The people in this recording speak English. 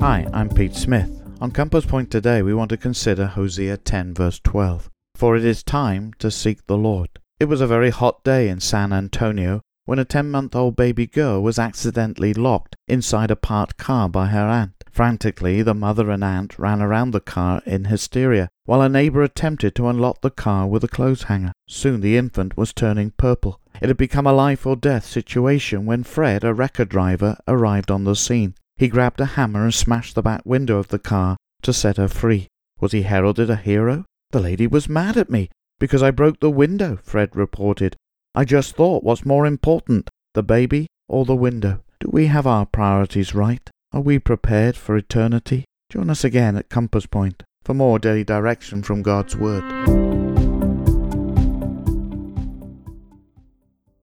Hi, I'm Pete Smith. On Compass Point today, we want to consider Hosea 10, verse 12. For it is time to seek the Lord. It was a very hot day in San Antonio when a 10 month old baby girl was accidentally locked inside a parked car by her aunt. Frantically, the mother and aunt ran around the car in hysteria, while a neighbor attempted to unlock the car with a clothes hanger. Soon the infant was turning purple. It had become a life or death situation when Fred, a record driver, arrived on the scene. He grabbed a hammer and smashed the back window of the car to set her free. Was he heralded a hero? The lady was mad at me because I broke the window, Fred reported. I just thought what's more important, the baby or the window? Do we have our priorities right? Are we prepared for eternity? Join us again at Compass Point for more daily direction from God's Word.